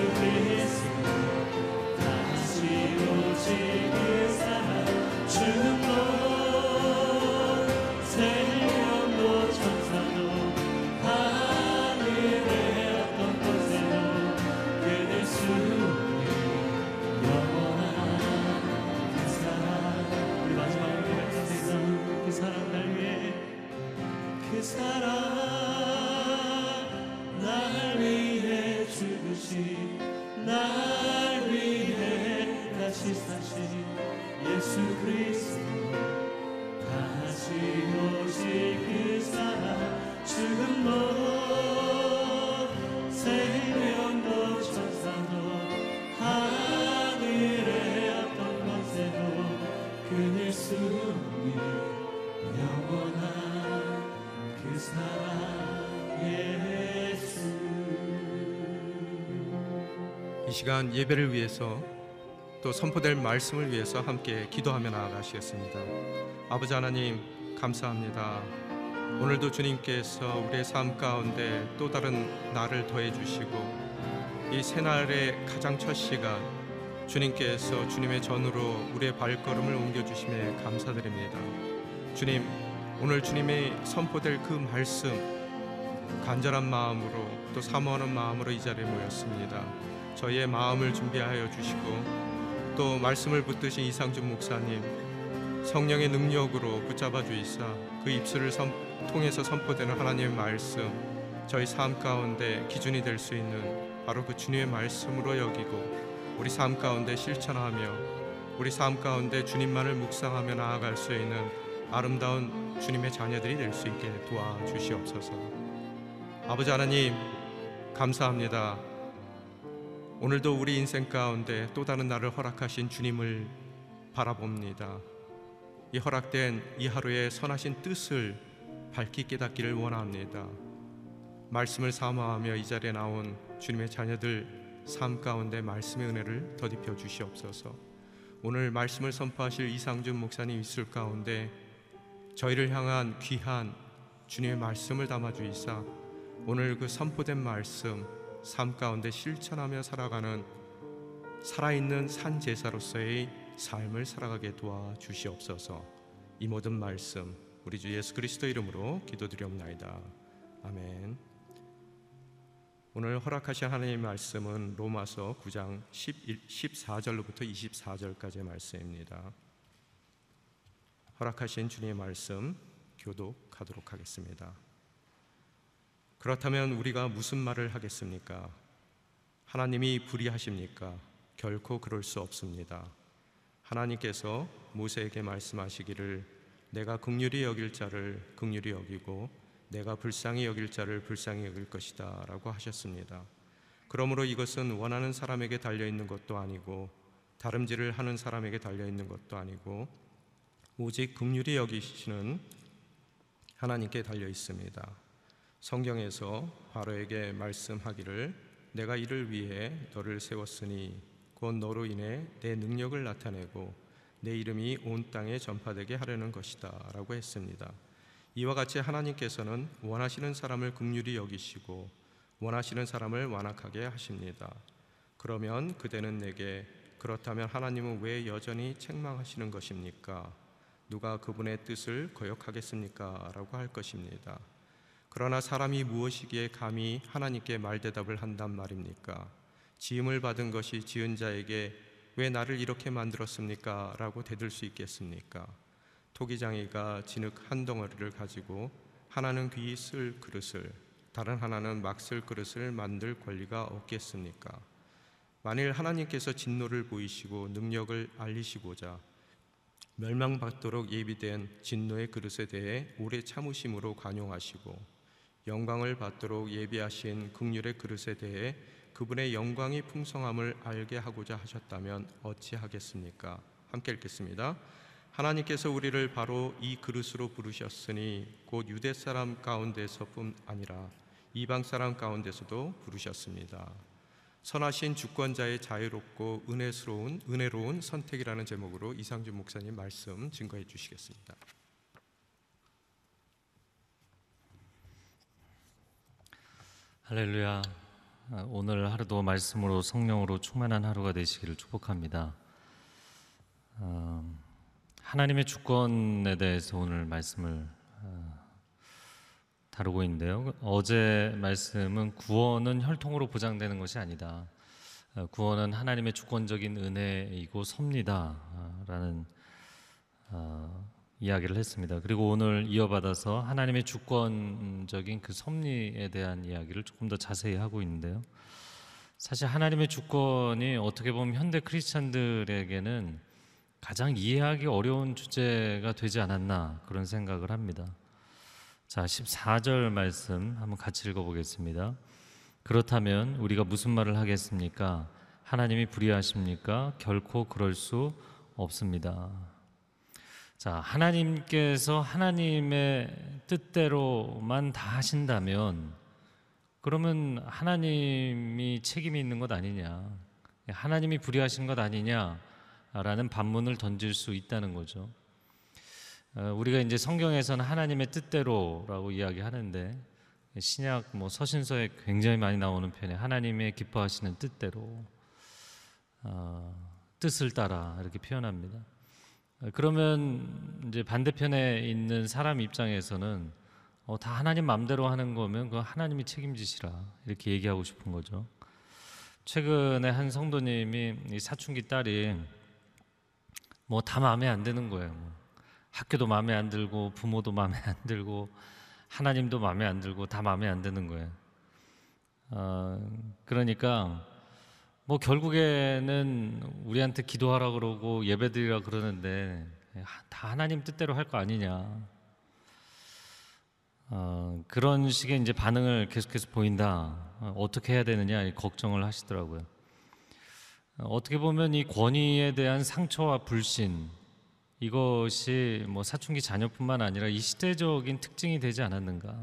예수 시간 예배를 위해서 또 선포될 말씀을 위해서 함께 기도하며 나아가시겠습니다. 아버지 하나님 감사합니다. 오늘도 주님께서 우리의 삶 가운데 또 다른 날을 더해 주시고 이 새날의 가장 첫 시간 주님께서 주님의 전으로 우리의 발걸음을 옮겨 주심에 감사드립니다. 주님 오늘 주님의 선포될 그 말씀 간절한 마음으로 또 사모하는 마음으로 이 자리에 모였습니다. 저희의 마음을 준비하여 주시고 또 말씀을 붙드신 이상준 목사님 성령의 능력으로 붙잡아 주이사 그 입술을 선- 통해서 선포되는 하나님의 말씀 저희 삶 가운데 기준이 될 수 있는 바로 그 주님의 말씀으로 여기고 우리 삶 가운데 실천하며 우리 삶 가운데 주님만을 묵상하며 나아갈 수 있는 아름다운 주님의 자녀들이 될 수 있게 도와주시옵소서. 아버지 하나님 감사합니다. 오늘도 우리 인생 가운데 또 다른 날을 허락하신 주님을 바라봅니다. 이 허락된 이 하루의 선하신 뜻을 밝히 깨닫기를 원합니다. 말씀을 사모하며 이 자리에 나온 주님의 자녀들 삶 가운데 말씀의 은혜를 더딥혀 주시옵소서. 오늘 말씀을 선포하실 이상준 목사님 있을 가운데 저희를 향한 귀한 주님의 말씀을 담아 주이사 오늘 그 선포된 말씀 삶 가운데 실천하며 살아가는 살아있는 산 제사로서의 삶을 살아가게 도와 주시옵소서. 이 모든 말씀 우리 주 예수 그리스도 이름으로 기도드리옵나이다. 아멘. 오늘 허락하신 하나님의 말씀은 로마서 9장 11, 14절로부터 24절까지의 말씀입니다. 허락하신 주님의 말씀 교독하도록 하겠습니다. 그렇다면 우리가 무슨 말을 하겠습니까? 하나님이 불의하십니까? 결코 그럴 수 없습니다. 하나님께서 모세에게 말씀하시기를 내가 극률이 여길 자를 극률이 여기고 내가 불쌍히 여길 자를 불쌍히 여길 것이다라고 하셨습니다. 그러므로 이것은 원하는 사람에게 달려 있는 것도 아니고 다름질을 하는 사람에게 달려 있는 것도 아니고 오직 극률이 여기시는 하나님께 달려 있습니다. 성경에서 바로에게 말씀하기를 내가 이를 위해 너를 세웠으니 곧 너로 인해 내 능력을 나타내고 내 이름이 온 땅에 전파되게 하려는 것이다라고 했습니다. 이와 같이 하나님께서는 원하시는 사람을 긍휼히 여기시고 원하시는 사람을 완악하게 하십니다. 그러면 그대는 내게 그렇다면 하나님은 왜 여전히 책망하시는 것입니까? 누가 그분의 뜻을 거역하겠습니까? 라고 할 것입니다. 그러나 사람이 무엇이기에 감히 하나님께 말대답을 한단 말입니까? 지음을 받은 것이 지은 자에게 왜 나를 이렇게 만들었습니까? 라고 대들 수 있겠습니까? 토기장이가 진흙 한 덩어리를 가지고 하나는 귀히 쓸 그릇을 다른 하나는 막 쓸 그릇을 만들 권리가 없겠습니까? 만일 하나님께서 진노를 보이시고 능력을 알리시고자 멸망받도록 예비된 진노의 그릇에 대해 오래 참으심으로 관용하시고 영광을 받도록 예비하신 극률의 그릇에 대해 그분의 영광이 풍성함을 알게 하고자 하셨다면 어찌하겠습니까? 함께 읽겠습니다. 하나님께서 우리를 바로 이 그릇으로 부르셨으니 곧 유대 사람 가운데서뿐 아니라 이방 사람 가운데서도 부르셨습니다. 선하신 주권자의 자유롭고 은혜스러운 은혜로운 선택이라는 제목으로 이상준 목사님 말씀 증거해 주시겠습니다. 할렐루야. 아, 오늘 하루도 말씀으로 성령으로 충만한 하루가 되시기를 축복합니다. 어, 하나님의 주권에 대해서 오늘 말씀을 어, 다루고 있는데요. 어제 말씀은 구원은 혈통으로 보장되는 것이 아니다. 어, 구원은 하나님의 주권적인 은혜이고 섭니다라는 어, 이야기를 했습니다. 그리고 오늘 이어받아서 하나님의 주권적인 그 섭리에 대한 이야기를 조금 더 자세히 하고 있는데요. 사실 하나님의 주권이 어떻게 보면 현대 크리스찬들에게는 가장 이해하기 어려운 주제가 되지 않았나 그런 생각을 합니다. 자, 14절 말씀 한번 같이 읽어보겠습니다. 그렇다면 우리가 무슨 말을 하겠습니까? 하나님이 불의하십니까? 결코 그럴 수 없습니다. 자, 하나님께서 하나님의 뜻대로만 다 하신다면 그러면 하나님이 책임이 있는 것 아니냐? 하나님이 불의하신 것 아니냐라는 반문을 던질 수 있다는 거죠. 어, 우리가 이제 성경에서는 하나님의 뜻대로라고 이야기하는데 신약 뭐 서신서에 굉장히 많이 나오는 편에 하나님의 기뻐하시는 뜻대로 어, 뜻을 따라 이렇게 표현합니다. 그러면 이제 반대편에 있는 사람 입장에서는 어, 다 하나님 마음대로 하는 거면 그 하나님이 책임지시라 이렇게 얘기하고 싶은 거죠. 최근에 한 성도님이 사춘기 딸이 뭐 다 마음에 안 드는 거예요. 뭐. 학교도 마음에 안 들고 부모도 마음에 안 들고 하나님도 마음에 안 들고 다 마음에 안 드는 거예요. 어, 그러니까 뭐 결국에는 우리한테 기도하라 그러고 예배드리라 그러는데 다 하나님 뜻대로 할 거 아니냐. 어, 그런 식의 이제 반응을 계속해서 보인다. 어, 떻게 해야 되느냐 걱정을 하시더라고요. 어, 어떻게 보면 이 권위에 대한 상처와 불신 이것이 뭐 사춘기 자녀뿐만 아니라 이 시대적인 특징이 되지 않았는가.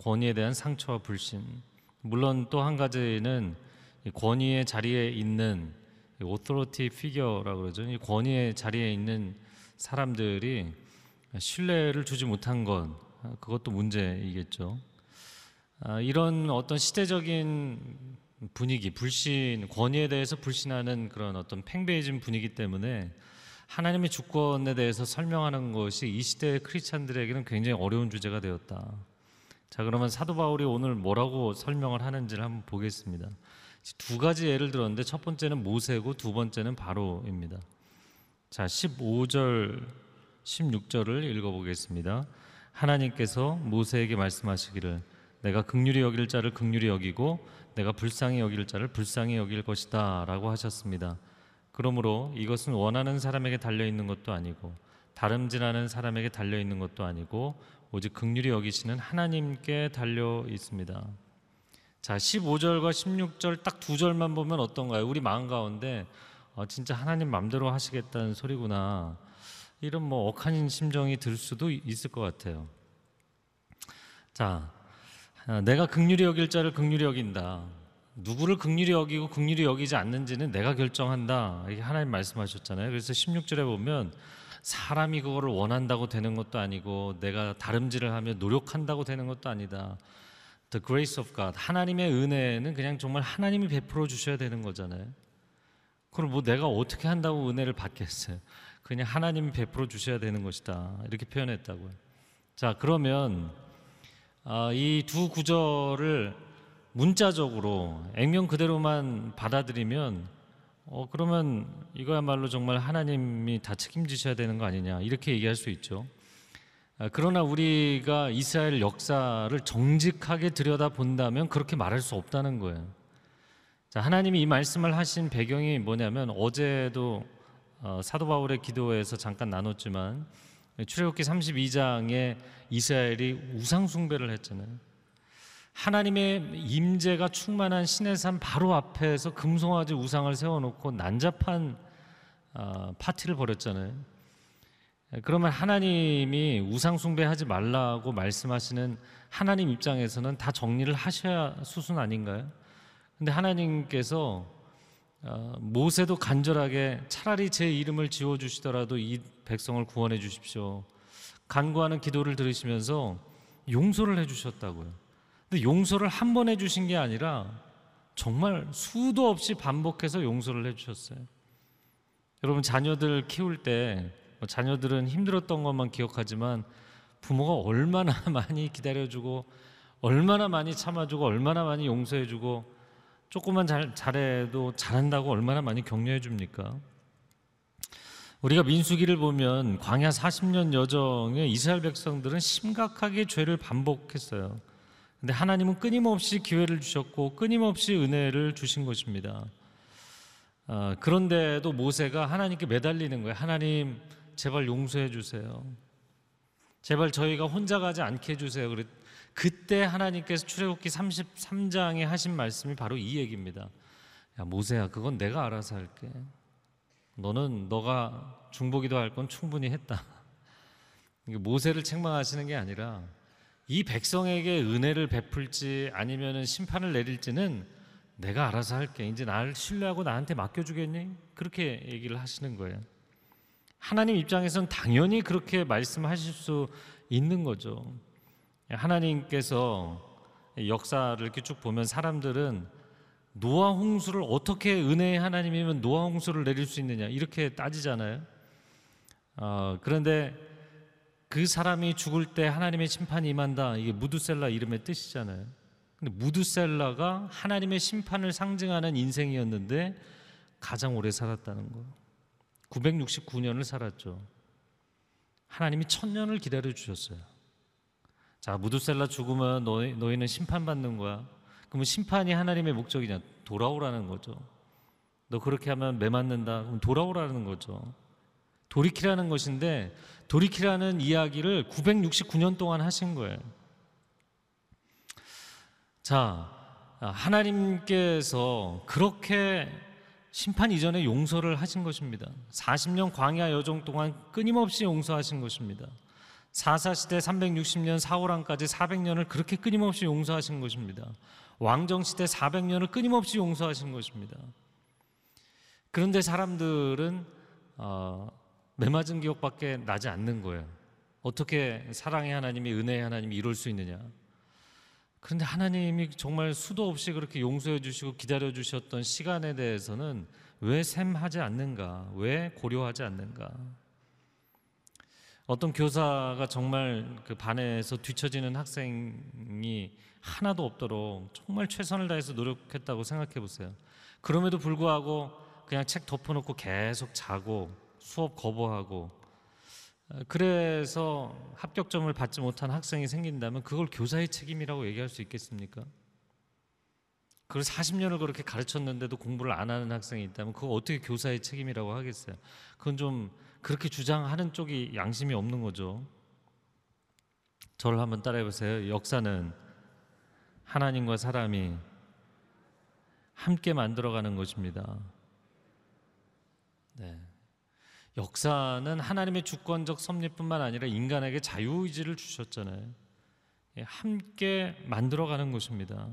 권위에 대한 상처와 불신. 물론 또 한 가지는 권위의 자리에 있는 authority figure라고 그러죠. 이 권위의 자리에 있는 사람들이 신뢰를 주지 못한 건 그것도 문제이겠죠. 아, 이런 어떤 시대적인 분위기, 불신, 권위에 대해서 불신하는 그런 어떤 팽배해진 분위기 때문에 하나님의 주권에 대해서 설명하는 것이 이 시대의 크리스찬들에게는 굉장히 어려운 주제가 되었다. 자, 그러면 사도 바울이 오늘 뭐라고 설명을 하는지를 한번 보겠습니다. 두 가지 예를 들었는데 첫 번째는 모세고 두 번째는 바로입니다. 자, 15절 16절을 읽어 보겠습니다. 하나님께서 모세에게 말씀하시기를 내가 극률이 여길 자를 극률이 여기고 내가 불쌍히 여길 자를 불쌍히 여길 것이다라고 하셨습니다. 그러므로 이것은 원하는 사람에게 달려 있는 것도 아니고 다름질하는 사람에게 달려 있는 것도 아니고 오직 극률이 여기시는 하나님께 달려 있습니다. 자, 15절과 16절 딱 두 절만 보면 어떤가요? 우리 마음 가운데 어, 진짜 하나님 맘대로 하시겠다는 소리구나. 이런 뭐 억한 심정이 들 수도 있을 것 같아요. 자, 아, 내가 극률이 여길 자를 극률이 여긴다. 누구를 극률이 여기고 극률이 여기지 않는지는 내가 결정한다. 이게 하나님 말씀하셨잖아요. 그래서 16절에 보면 사람이 그거를 원한다고 되는 것도 아니고 내가 다름질을 하며 노력한다고 되는 것도 아니다. The grace of God. 하나님의 은혜는 그냥 정말 하나님이 베풀어 주셔야 되는 거잖아요. 그럼 뭐 내가 어떻게 한다고 은혜를 받겠어요? 그냥 하나님이 베풀어 주셔야 되는 것이다. 이렇게 표현했다고요. 자, 그러면 아, 이두 구절을 문자적으로 액면 그대로만 받아들이면 어 그러면 이거야말로 정말 하나님이 다 책임지셔야 되는 거 아니냐 이렇게 얘기할 수 있죠. 아, 그러나 우리가 이스라엘 역사를 정직하게 들여다 본다면 그렇게 말할 수 없다는 거예요. 자, 하나님이 이 말씀을 하신 배경이 뭐냐면 어제도 어, 사도 바울의 기도에서 잠깐 나눴지만 출애굽기 32장에 이스라엘이 우상 숭배를 했잖아요. 하나님의 임재가 충만한 시내산 바로 앞에서 금송아지 우상을 세워놓고 난잡한 아, 파티를 벌였잖아요. 그러면 하나님이 우상 숭배하지 말라고 말씀하시는 하나님 입장에서는 다 정리를 하셔야 수순 아닌가요? 근데 하나님께서 어, 모세도 간절하게 차라리 제 이름을 지워 주시더라도 이 백성을 구원해 주십시오. 간구하는 기도를 들으시면서 용서를 해 주셨다고요. 근데 용서를 한 번 해 주신 게 아니라 정말 수도 없이 반복해서 용서를 해 주셨어요. 여러분 자녀들 키울 때뭐 자녀들은 힘들었던 것만 기억하지만 부모가 얼마나 많이 기다려주고 얼마나 많이 참아주고 얼마나 많이 용서해주고 조금만 잘, 잘해도 잘한다고 얼마나 많이 격려해 줍니까? 우리가 민수기를 보면 광야 40년 여정에 이스라엘 백성들은 심각하게 죄를 반복했어요. 근데 하나님은 끊임없이 기회를 주셨고 끊임없이 은혜를 주신 것입니다. 아, 그런데도 모세가 하나님께 매달리는 거예요. 하나님 제발 용서해 주세요. 제발 저희가 혼자 가지 않게 해주세요. 그때 하나님께서 출애굽기 33장에 하신 말씀이 바로 이 얘기입니다. 야 모세야, 그건 내가 알아서 할게. 너는 너가 중보기도 할 건 충분히 했다. 모세를 책망하시는 게 아니라 이 백성에게 은혜를 베풀지 아니면은 심판을 내릴지는 내가 알아서 할게. 이제 나를 신뢰하고 나한테 맡겨주겠니? 그렇게 얘기를 하시는 거예요. 하나님 입장에서는 당연히 그렇게 말씀하실 수 있는 거죠. 하나님께서 역사를 이렇게 쭉 보면 사람들은 노아 홍수를 어떻게 은혜의 하나님이면 노아 홍수를 내릴 수 있느냐 이렇게 따지잖아요. 어, 그런데 그 사람이 죽을 때 하나님의 심판이 임한다 이게 무두셀라 이름의 뜻이잖아요. 근데 무두셀라가 하나님의 심판을 상징하는 인생이었는데 가장 오래 살았다는 거. 969년을 살았죠. 하나님이 천년을 기다려 주셨어요. 자, 무두셀라 죽으면 너희, 너희는 심판받는 거야. 그러면 심판이 하나님의 목적이냐? 돌아오라는 거죠. 너 그렇게 하면 매 맞는다. 그럼 돌아오라는 거죠. 돌이키라는 것인데 돌이키라는 이야기를 969년 동안 하신 거예요. 자, 하나님께서 그렇게 심판 이전에 용서를 하신 것입니다. 40년 광야 여정 동안 끊임없이 용서하신 것입니다. 사사 시대 360년 사호랑까지 400년을 그렇게 끊임없이 용서하신 것입니다. 왕정 시대 400년을 끊임없이 용서하신 것입니다. 그런데 사람들은 어, 매맞은 기억밖에 나지 않는 거예요. 어떻게 사랑의 하나님이 은혜의 하나님이 이룰 수 있느냐? 그런데 하나님이 정말 수도 없이 그렇게 용서해 주시고 기다려 주셨던 시간에 대해서는 왜 샘하지 않는가? 왜 고려하지 않는가? 어떤 교사가 정말 그 반에서 뒤처지는 학생이 하나도 없도록 정말 최선을 다해서 노력했다고 생각해 보세요. 그럼에도 불구하고 그냥 책 덮어놓고 계속 자고 수업 거부하고 그래서 합격점을 받지 못한 학생이 생긴다면 그걸 교사의 책임이라고 얘기할 수 있겠습니까? 그걸 40년을 그렇게 가르쳤는데도 공부를 안 하는 학생이 있다면 그거 어떻게 교사의 책임이라고 하겠어요? 그건 좀 그렇게 주장하는 쪽이 양심이 없는 거죠. 저를 한번 따라해 보세요. 역사는 하나님과 사람이 함께 만들어가는 것입니다. 네. 역사는 하나님의 주권적 섭리뿐만 아니라 인간에게 자유의지를 주셨잖아요. 예, 함께 만들어가는 것입니다.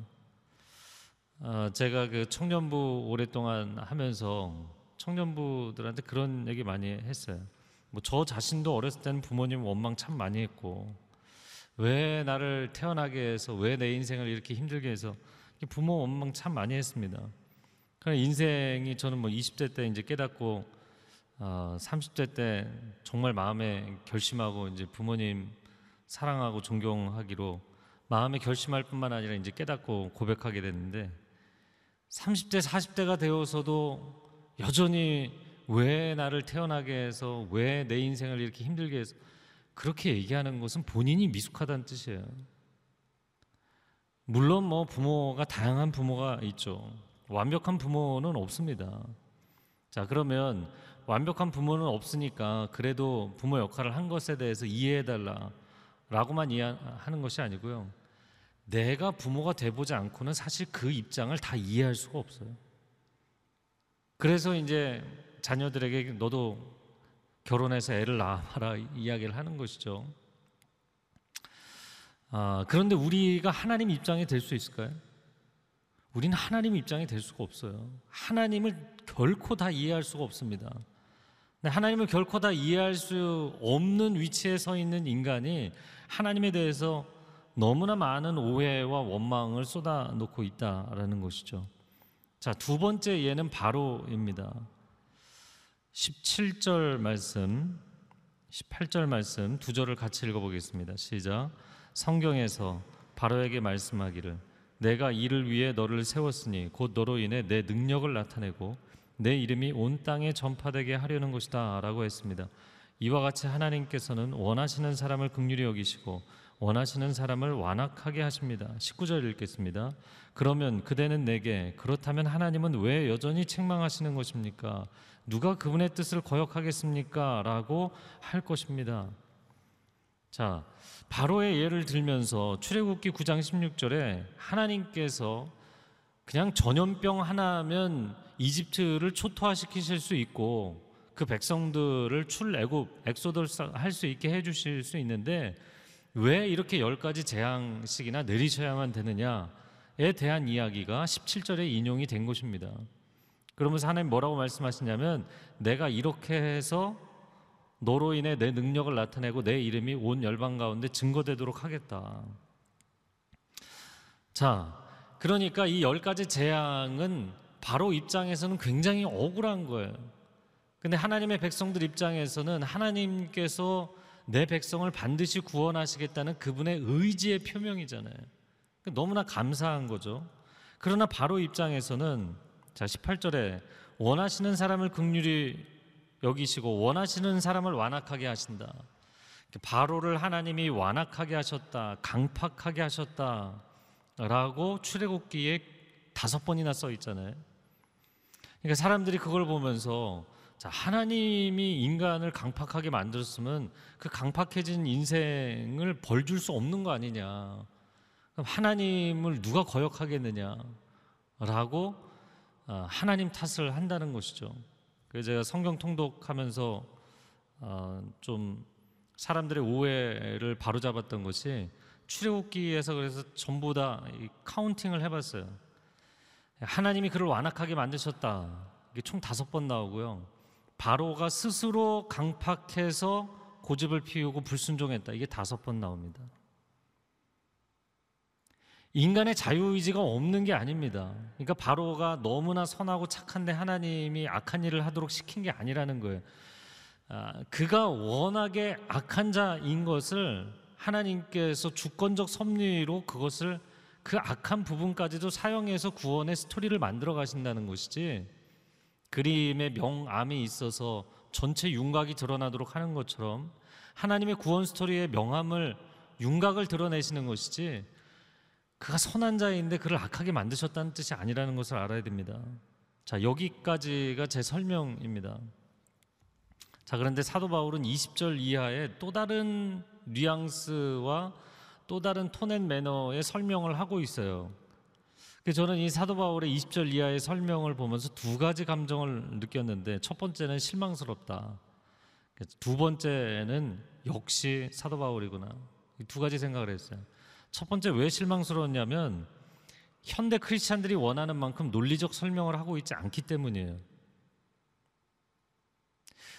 어, 제가 그 청년부 오랫동안 하면서 청년부들한테 그런 얘기 많이 했어요. 뭐 저 자신도 어렸을 때는 부모님 원망 참 많이 했고 왜 나를 태어나게 해서 왜 내 인생을 이렇게 힘들게 해서 부모 원망 참 많이 했습니다. 그러나 인생이 저는 뭐 20대 때 이제 깨닫고 어, 30대 때 정말 마음에 결심하고 이제 부모님 사랑하고 존경하기로 마음에 결심할 뿐만 아니라 이제 깨닫고 고백하게 됐는데 30대 40대가 되어서도 여전히 왜 나를 태어나게 해서 왜 내 인생을 이렇게 힘들게 해서 그렇게 얘기하는 것은 본인이 미숙하다는 뜻이에요. 물론 뭐 부모가 다양한 부모가 있죠. 완벽한 부모는 없습니다. 자, 그러면 완벽한 부모는 없으니까 그래도 부모 역할을 한 것에 대해서 이해해 달라라고만 이해하는 것이 아니고요. 내가 부모가 돼 보지 않고는 사실 그 입장을 다 이해할 수가 없어요. 그래서 이제 자녀들에게 너도 결혼해서 애를 낳아라 이야기를 하는 것이죠. 아, 그런데 우리가 하나님 입장이 될 수 있을까요? 우리는 하나님 입장이 될 수가 없어요. 하나님을 결코 다 이해할 수가 없습니다. 근데 하나님을 결코 다 이해할 수 없는 위치에 서 있는 인간이 하나님에 대해서 너무나 많은 오해와 원망을 쏟아놓고 있다라는 것이죠. 자, 두 번째 예는 바로입니다. 17절 말씀, 18절 말씀 두 절을 같이 읽어보겠습니다. 시작. 성경에서 바로에게 말씀하기를 내가 이를 위해 너를 세웠으니 곧 너로 인해 내 능력을 나타내고 내 이름이 온 땅에 전파되게 하려는 것이다라고 했습니다. 이와 같이 하나님께서는 원하시는 사람을 극률히 여기시고 원하시는 사람을 완악하게 하십니다. 19절 읽겠습니다. 그러면 그대는 내게 그렇다면 하나님은 왜 여전히 책망하시는 것입니까? 누가 그분의 뜻을 거역하겠습니까? 라고 할 것입니다. 자, 바로의 예를 들면서 출애굽기 9장 16절에 하나님께서 그냥 전염병 하나면 이집트를 초토화시키실 수 있고 그 백성들을 출애굽 엑소들 할수 있게 해 주실 수 있는데 왜 이렇게 열 가지 재앙식이나 내리셔야만 되느냐에 대한 이야기가 17절에 인용이 된 것입니다. 그러면서 하나님 뭐라고 말씀하시냐면 내가 이렇게 해서 너로 인해 내 능력을 나타내고 내 이름이 온 열방 가운데 증거되도록 하겠다. 자, 그러니까 이 열 가지 재앙은 바로 입장에서는 굉장히 억울한 거예요. 근데 하나님의 백성들 입장에서는 하나님께서 내 백성을 반드시 구원하시겠다는 그분의 의지의 표명이잖아요. 그러니까 너무나 감사한 거죠. 그러나 바로 입장에서는 자 18절에 원하시는 사람을 극률히 여기시고 원하시는 사람을 완악하게 하신다. 바로를 하나님이 완악하게 하셨다, 강팍하게 하셨다 라고 출애굽기에 다섯 번이나 써 있잖아요. 그러니까 사람들이 그걸 보면서 자, 하나님이 인간을 강팍하게 만들었으면 그 강팍해진 인생을 벌 줄 수 없는 거 아니냐. 그럼 하나님을 누가 거역하겠느냐 라고 아, 하나님 탓을 한다는 것이죠. 그래서 제가 성경 통독하면서 어, 좀 사람들의 오해를 바로잡았던 것이 출애굽기에서 그래서 전부 다 카운팅을 해봤어요. 하나님이 그를 완악하게 만드셨다. 이게 총 다섯 번 나오고요. 바로가 스스로 강팍해서 고집을 피우고 불순종했다. 이게 다섯 번 나옵니다. 인간의 자유의지가 없는 게 아닙니다. 그러니까 바로가 너무나 선하고 착한데 하나님이 악한 일을 하도록 시킨 게 아니라는 거예요. 아, 그가 워낙에 악한 자인 것을 하나님께서 주권적 섭리로 그것을 그 악한 부분까지도 사용해서 구원의 스토리를 만들어 가신다는 것이지 그림에 명암이 있어서 전체 윤곽이 드러나도록 하는 것처럼 하나님의 구원 스토리의 명암을 윤곽을 드러내시는 것이지 그가 선한 자인데 그를 악하게 만드셨다는 뜻이 아니라는 것을 알아야 됩니다. 자, 여기까지가 제 설명입니다. 자, 그런데 사도 바울은 20절 이하에 또 다른 뉘앙스와 또 다른 톤앤 매너의 설명을 하고 있어요. 저는 이 사도 바울의 20절 이하의 설명을 보면서 두 가지 감정을 느꼈는데 첫 번째는 실망스럽다. 두 번째는 역시 사도 바울이구나. 두 가지 생각을 했어요. 첫 번째 왜 실망스러웠냐면 현대 크리스찬들이 원하는 만큼 논리적 설명을 하고 있지 않기 때문이에요.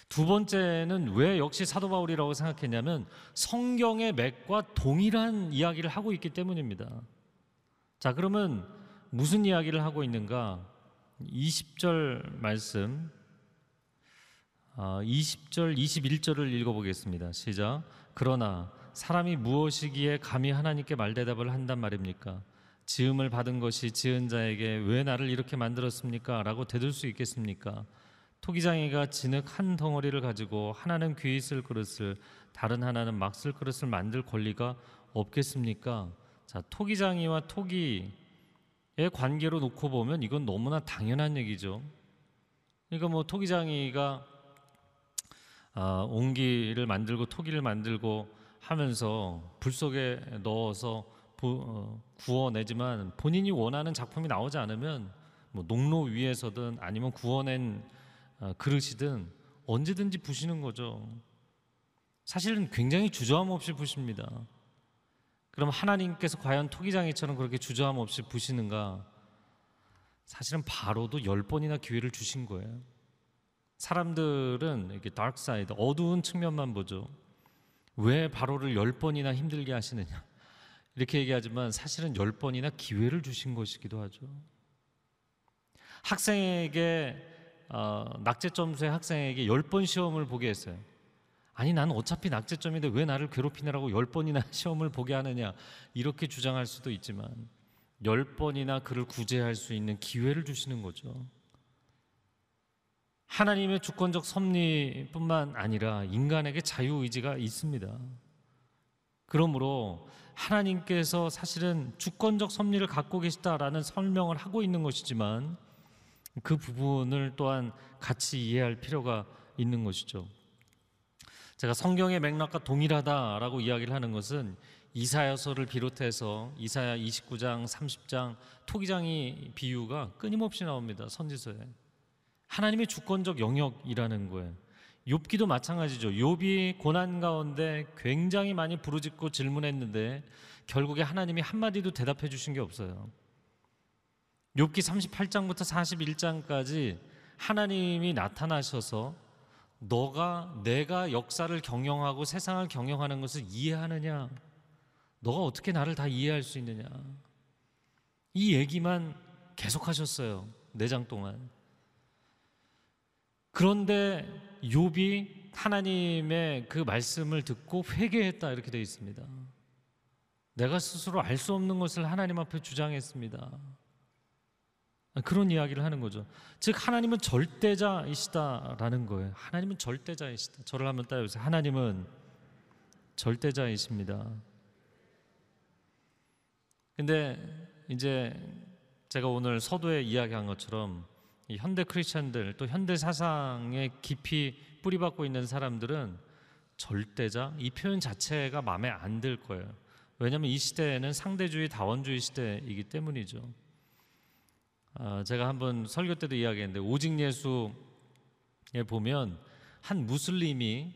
두 번째는 왜 역시 사도 바울이라고 생각했냐면 성경의 맥과 동일한 이야기를 하고 있기 때문입니다. 자, 그러면 무슨 이야기를 하고 있는가? 20절 말씀 20절, 아, 21절을 읽어보겠습니다. 시작. 그러나 사람이 무엇이기에 감히 하나님께 말대답을 한단 말입니까? 지음을 받은 것이 지은 자에게 왜 나를 이렇게 만들었습니까? 라고 대들 수 있겠습니까? 토기장이가 진흙 한 덩어리를 가지고 하나는 귀쓸 그릇을 다른 하나는 막 쓸 그릇을 만들 권리가 없겠습니까? 자, 토기장이와 토기의 관계로 놓고 보면 이건 너무나 당연한 얘기죠. 그러니까 뭐 토기장이가 아, 옹기를 만들고 토기를 만들고 하면서 불 속에 넣어서 부- 어, 구워내지만 본인이 원하는 작품이 나오지 않으면 뭐 녹로 위에서든 아니면 구워낸 어, 그릇이든 언제든지 부시는 거죠. 사실은 굉장히 주저함 없이 부십니다. 그럼 하나님께서 과연 토기장이처럼 그렇게 주저함 없이 부시는가? 사실은 바로도 열 번이나 기회를 주신 거예요. 사람들은 이렇게 dark side 어두운 측면만 보죠. 왜 바로를 열 번이나 힘들게 하시느냐? 이렇게 얘기하지만 사실은 열 번이나 기회를 주신 것이기도 하죠. 학생에게 어, 낙제 점수의 학생에게 열번 시험을 보게 했어요. 아니 나는 어차피 낙제점인데 왜 나를 괴롭히느라고 열 번이나 시험을 보게 하느냐 이렇게 주장할 수도 있지만 열 번이나 그를 구제할 수 있는 기회를 주시는 거죠. 하나님의 주권적 섭리뿐만 아니라 인간에게 자유 의지가 있습니다. 그러므로 하나님께서 사실은 주권적 섭리를 갖고 계시다라는 설명을 하고 있는 것이지만 그 부분을 또한 같이 이해할 필요가 있는 것이죠. 제가 성경의 맥락과 동일하다라고 이야기를 하는 것은 이사야서를 비롯해서 이사야 29장, 30장 토기장이 비유가 끊임없이 나옵니다. 선지서에. 하나님의 주권적 영역이라는 거예요. 욥기도 마찬가지죠. 욥이 고난 가운데 굉장히 많이 부르짖고 질문했는데 결국에 하나님이 한마디도 대답해 주신 게 없어요. 욥기 38장부터 41장까지 하나님이 나타나셔서 너가 내가 역사를 경영하고 세상을 경영하는 것을 이해하느냐? 너가 어떻게 나를 다 이해할 수 있느냐? 이 얘기만 계속하셨어요. 네장 동안. 그런데 욥이 하나님의 그 말씀을 듣고 회개했다 이렇게 되어 있습니다. 내가 스스로 알 수 없는 것을 하나님 앞에 주장했습니다. 그런 이야기를 하는 거죠. 즉 하나님은 절대자이시다라는 거예요. 하나님은 절대자이시다. 저를 한번 따라해보세요. 하나님은 절대자이십니다. 근데 이제 제가 오늘 서두에 이야기한 것처럼 이 현대 크리스천들 또 현대 사상에 깊이 뿌리박고 있는 사람들은 절대자 이 표현 자체가 마음에 안 들 거예요. 왜냐하면 이 시대에는 상대주의 다원주의 시대이기 때문이죠. 아, 제가 한번 설교 때도 이야기했는데 오직 예수에 보면 한 무슬림이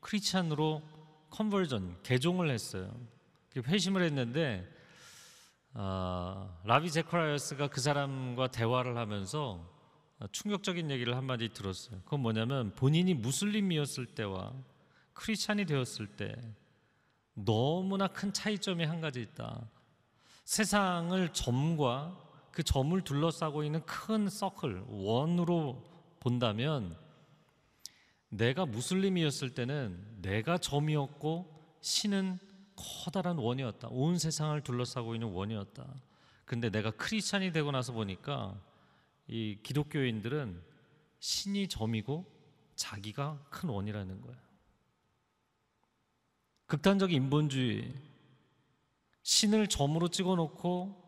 크리스찬으로 컨버전 개종을 했어요. 회심을 했는데 아, 라비 제크라이어스가 그 사람과 대화를 하면서 충격적인 얘기를 한마디 들었어요. 그건 뭐냐면 본인이 무슬림이었을 때와 크리스찬이 되었을 때 너무나 큰 차이점이 한 가지 있다. 세상을 점과 그 점을 둘러싸고 있는 큰 서클 원으로 본다면 내가 무슬림이었을 때는 내가 점이었고 신은 커다란 원이었다. 온 세상을 둘러싸고 있는 원이었다. 근데 내가 크리스찬이 되고 나서 보니까 이 기독교인들은 신이 점이고 자기가 큰 원이라는 거예요. 극단적 인본주의 신을 점으로 찍어놓고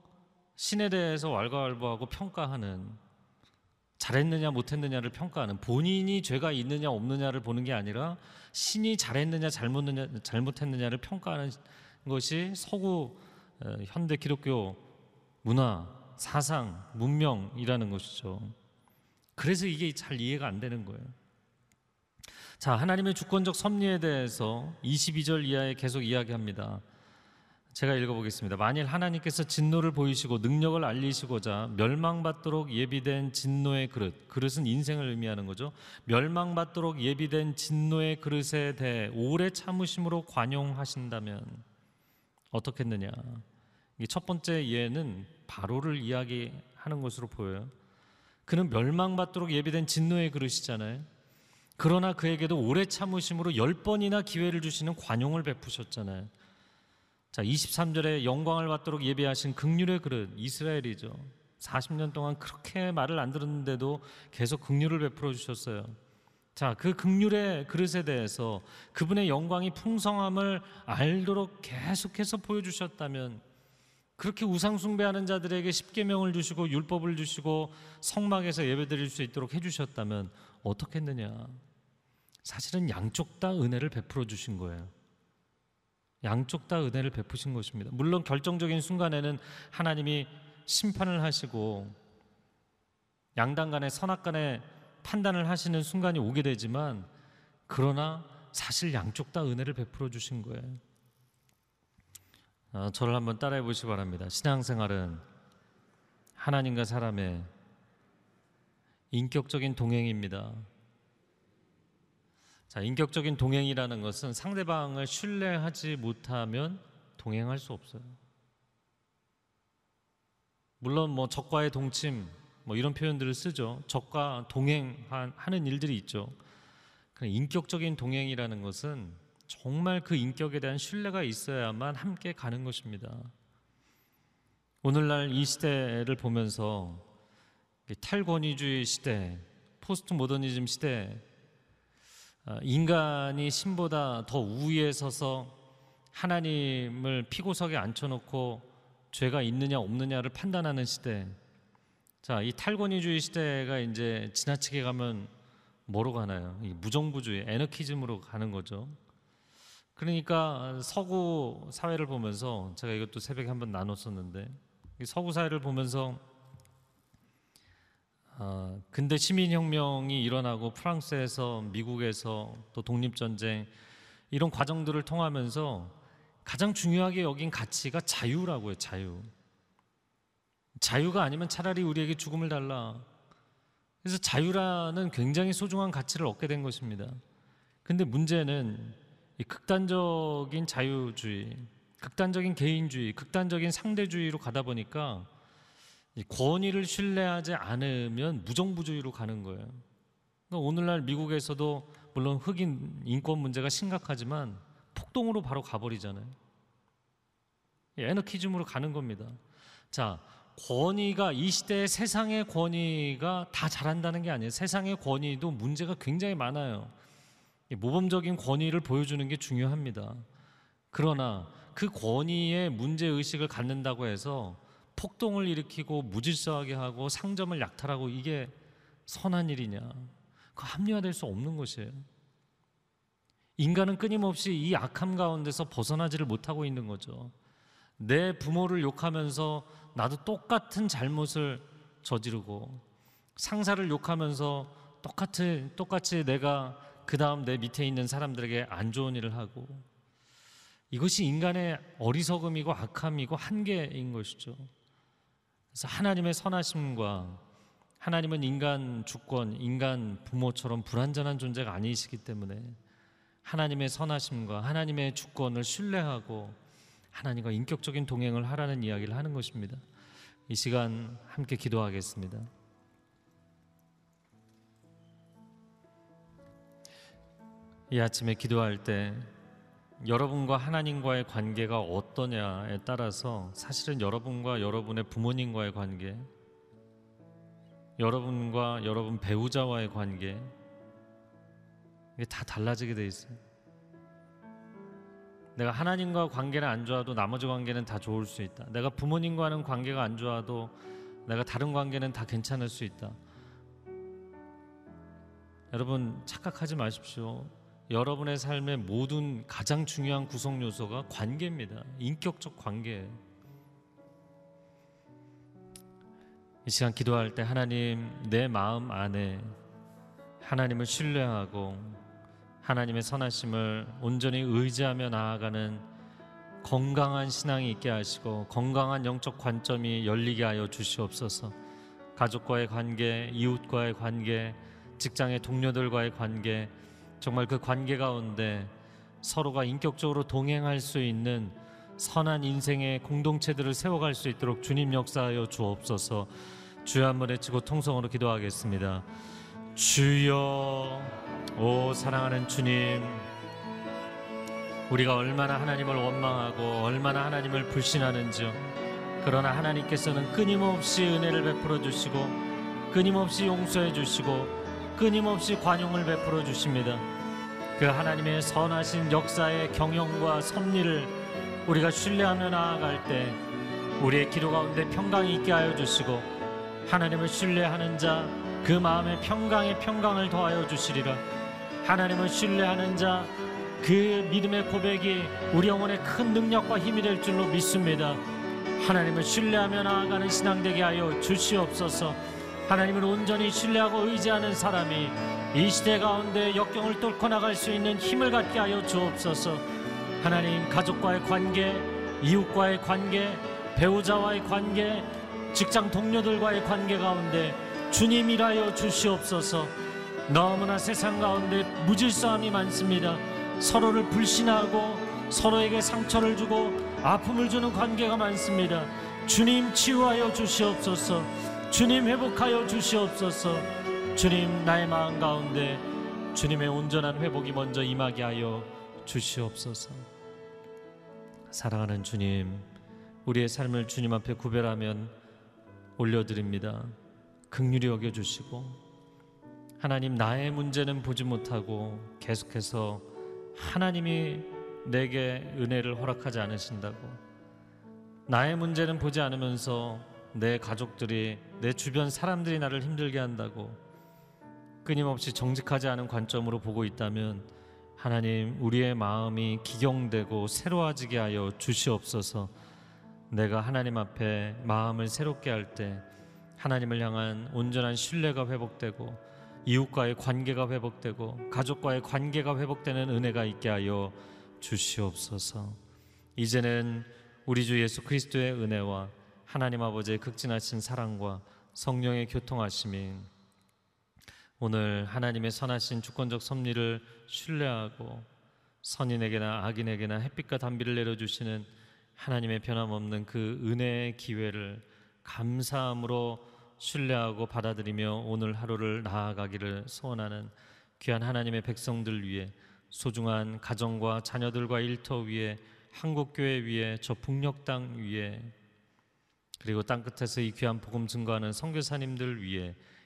신에 대해서 왈가왈부하고 평가하는 잘했느냐 못했느냐를 평가하는 본인이 죄가 있느냐 없느냐를 보는 게 아니라 신이 잘했느냐 잘못느냐 잘못했느냐를 평가하는 것이 서구 어, 현대 기독교 문화 사상 문명이라는 것이죠. 그래서 이게 잘 이해가 안 되는 거예요. 자, 하나님의 주권적 섭리에 대해서 22절 이하에 계속 이야기합니다. 제가 읽어보겠습니다. 만일 하나님께서 진노를 보이시고 능력을 알리시고자 멸망받도록 예비된 진노의 그릇, 그릇은 인생을 의미하는 거죠. 멸망받도록 예비된 진노의 그릇에 대해 오래 참으심으로 관용하신다면 어떻겠느냐? 첫 번째 예는 바로를 이야기하는 것으로 보여요. 그는 멸망받도록 예비된 진노의 그릇이잖아요. 그러나 그에게도 오래 참으심으로 열 번이나 기회를 주시는 관용을 베푸셨잖아요. 자, 23절에 영광을 받도록 예비하신 극률의 그릇 이스라엘이죠. 40년 동안 그렇게 말을 안 들었는데도 계속 긍휼을 베풀어 주셨어요. 자, 그 극률의 그릇에 대해서 그분의 영광이 풍성함을 알도록 계속해서 보여 주셨다면 그렇게 우상 숭배하는 자들에게 십계명을 주시고 율법을 주시고 성막에서 예배드릴 수 있도록 해 주셨다면 어떻겠느냐? 사실은 양쪽 다 은혜를 베풀어 주신 거예요. 양쪽 다 은혜를 베푸신 것입니다. 물론 결정적인 순간에는 하나님이 심판을 하시고 양당 간의 선악 간의 판단을 하시는 순간이 오게 되지만 그러나 사실 양쪽 다 은혜를 베풀어 주신 거예요. 어, 저를 한번 따라해 보시기 바랍니다. 신앙생활은 하나님과 사람의 인격적인 동행입니다. 자, 인격적인 동행이라는 것은 상대방을 신뢰하지 못하면 동행할 수 없어요. 물론 뭐 적과의 동침 뭐 이런 표현들을 쓰죠. 적과 동행하는 일들이 있죠. 인격적인 동행이라는 것은 정말 그 인격에 대한 신뢰가 있어야만 함께 가는 것입니다. 오늘날 이 시대를 보면서 탈권위주의 시대, 포스트 모더니즘 시대, 아, 인간이 신보다 더 우위에 서서 하나님을 피고석에 앉혀놓고 죄가 있느냐 없느냐를 판단하는 시대. 자, 이 탈권위주의 시대가 이제 지나치게 가면 뭐로 가나요? 무정부주의, 에너키즘으로 가는 거죠. 그러니까 서구 사회를 보면서 제가 이것도 새벽에 한번 나눴었는데 서구 사회를 보면서 어, 근대 시민혁명이 일어나고 프랑스에서 미국에서 또 독립전쟁 이런 과정들을 통하면서 가장 중요하게 여긴 가치가 자유라고요 자유. 자유가 아니면 차라리 우리에게 죽음을 달라. 그래서 자유라는 굉장히 소중한 가치를 얻게 된 것입니다. 근데 문제는 이 극단적인 자유주의, 극단적인 개인주의, 극단적인 상대주의로 가다 보니까 권위를 신뢰하지 않으면 무정부주의로 가는 거예요. 그러니까 오늘날 미국에서도 물론 흑인 인권 문제가 심각하지만 폭동으로 바로 가버리잖아요. 에너키즘으로 가는 겁니다. 자, 권위가 이 시대의 세상의 권위가 다 잘한다는 게 아니에요. 세상의 권위도 문제가 굉장히 많아요. 모범적인 권위를 보여주는 게 중요합니다. 그러나 그 권위에 문제 의식을 갖는다고 해서 폭동을 일으키고 무질서하게 하고 상점을 약탈하고 이게 선한 일이냐? 그 합리화될 수 없는 것이에요. 인간은 끊임없이 이 악함 가운데서 벗어나지를 못하고 있는 거죠. 내 부모를 욕하면서 나도 똑같은 잘못을 저지르고 상사를 욕하면서 똑같은 똑같이 내가 그 다음 내 밑에 있는 사람들에게 안 좋은 일을 하고 이것이 인간의 어리석음이고 악함이고 한계인 것이죠. 그래서 하나님의 선하심과 하나님은 인간 주권, 인간 부모처럼 불완전한 존재가 아니시기 때문에 하나님의 선하심과 하나님의 주권을 신뢰하고 하나님과 인격적인 동행을 하라는 이야기를 하는 것입니다. 이 시간 함께 기도하겠습니다. 이 아침에 기도할 때 여러분과 하나님과의 관계가 어떠냐에 따라서 사실은 여러분과 여러분의 부모님과의 관계, 여러분과 여러분 배우자와의 관계, 이게 다 달라지게 돼 있어요. 내가 하나님과 관계는 안 좋아도 나머지 관계는 다 좋을 수 있다. 내가 부모님과는 관계가 안 좋아도 내가 다른 관계는 다 괜찮을 수 있다. 여러분 착각하지 마십시오. 여러분의 삶의 모든 가장 중요한 구성 요소가 관계입니다. 인격적 관계. 이 시간 기도할 때 하나님 내 마음 안에 하나님을 신뢰하고 하나님의 선하심을 온전히 의지하며 나아가는 건강한 신앙이 있게 하시고 건강한 영적 관점이 열리게 하여 주시옵소서. 가족과의 관계, 이웃과의 관계, 직장의 동료들과의 관계, 정말 그 관계 가운데 서로가 인격적으로 동행할 수 있는 선한 인생의 공동체들을 세워갈 수 있도록 주님 역사하여 주옵소서. 주여 한번 외치고 통성으로 기도하겠습니다. 주여, 오 사랑하는 주님, 우리가 얼마나 하나님을 원망하고 얼마나 하나님을 불신하는지요. 그러나 하나님께서는 끊임없이 은혜를 베풀어 주시고 끊임없이 용서해 주시고 끊임없이 관용을 베풀어 주십니다. 그 하나님의 선하신 역사의 경영과 섭리를 우리가 신뢰하며 나아갈 때 우리의 기도 가운데 평강이 있게 하여 주시고 하나님을 신뢰하는 자 그 마음에 평강의 평강을 더하여 주시리라. 하나님을 신뢰하는 자 그 믿음의 고백이 우리 영혼의 큰 능력과 힘이 될 줄로 믿습니다. 하나님을 신뢰하며 나아가는 신앙 되게 하여 주시옵소서. 하나님을 온전히 신뢰하고 의지하는 사람이 이 시대 가운데 역경을 뚫고 나갈 수 있는 힘을 갖게 하여 주옵소서. 하나님 가족과의 관계 이웃과의 관계 배우자와의 관계 직장 동료들과의 관계 가운데 주님이라여 주시옵소서. 너무나 세상 가운데 무질서함이 많습니다. 서로를 불신하고 서로에게 상처를 주고 아픔을 주는 관계가 많습니다. 주님 치유하여 주시옵소서. 주님 회복하여 주시옵소서 주님 나의 마음 가운데 주님의 온전한 회복이 먼저 임하게 하여 주시옵소서. 사랑하는 주님 우리의 삶을 주님 앞에 구별하면 올려드립니다. 극률이 여겨 주시고 하나님 나의 문제는 보지 못하고 계속해서 하나님이 내게 은혜를 허락하지 않으신다고 나의 문제는 보지 않으면서 내 가족들이 내 주변 사람들이 나를 힘들게 한다고 끊임없이 정직하지 않은 관점으로 보고 있다면 하나님 우리의 마음이 기경되고 새로워지게 하여 주시옵소서 내가 하나님 앞에 마음을 새롭게 할 때 하나님을 향한 온전한 신뢰가 회복되고 이웃과의 관계가 회복되고 가족과의 관계가 회복되는 은혜가 있게 하여 주시옵소서. 이제는 우리 주 예수 그리스도의 은혜와 하나님 아버지의 극진하신 사랑과 성령의 교통하심이 오늘 하나님의 선하신 주권적 섭리를 신뢰하고 선인에게나 악인에게나 햇빛과 단비를 내려주시는 하나님의 변함없는 그 은혜의 기회를 감사함으로 신뢰하고 받아들이며 오늘 하루를 나아가기를 소원하는 귀한 하나님의 백성들 위해 소중한 가정과 자녀들과 일터 위에 한국교회 위에 저 북녘 땅 위에 그리고 땅 끝에서 이 귀한 복음 증거하는 선교사님들 위해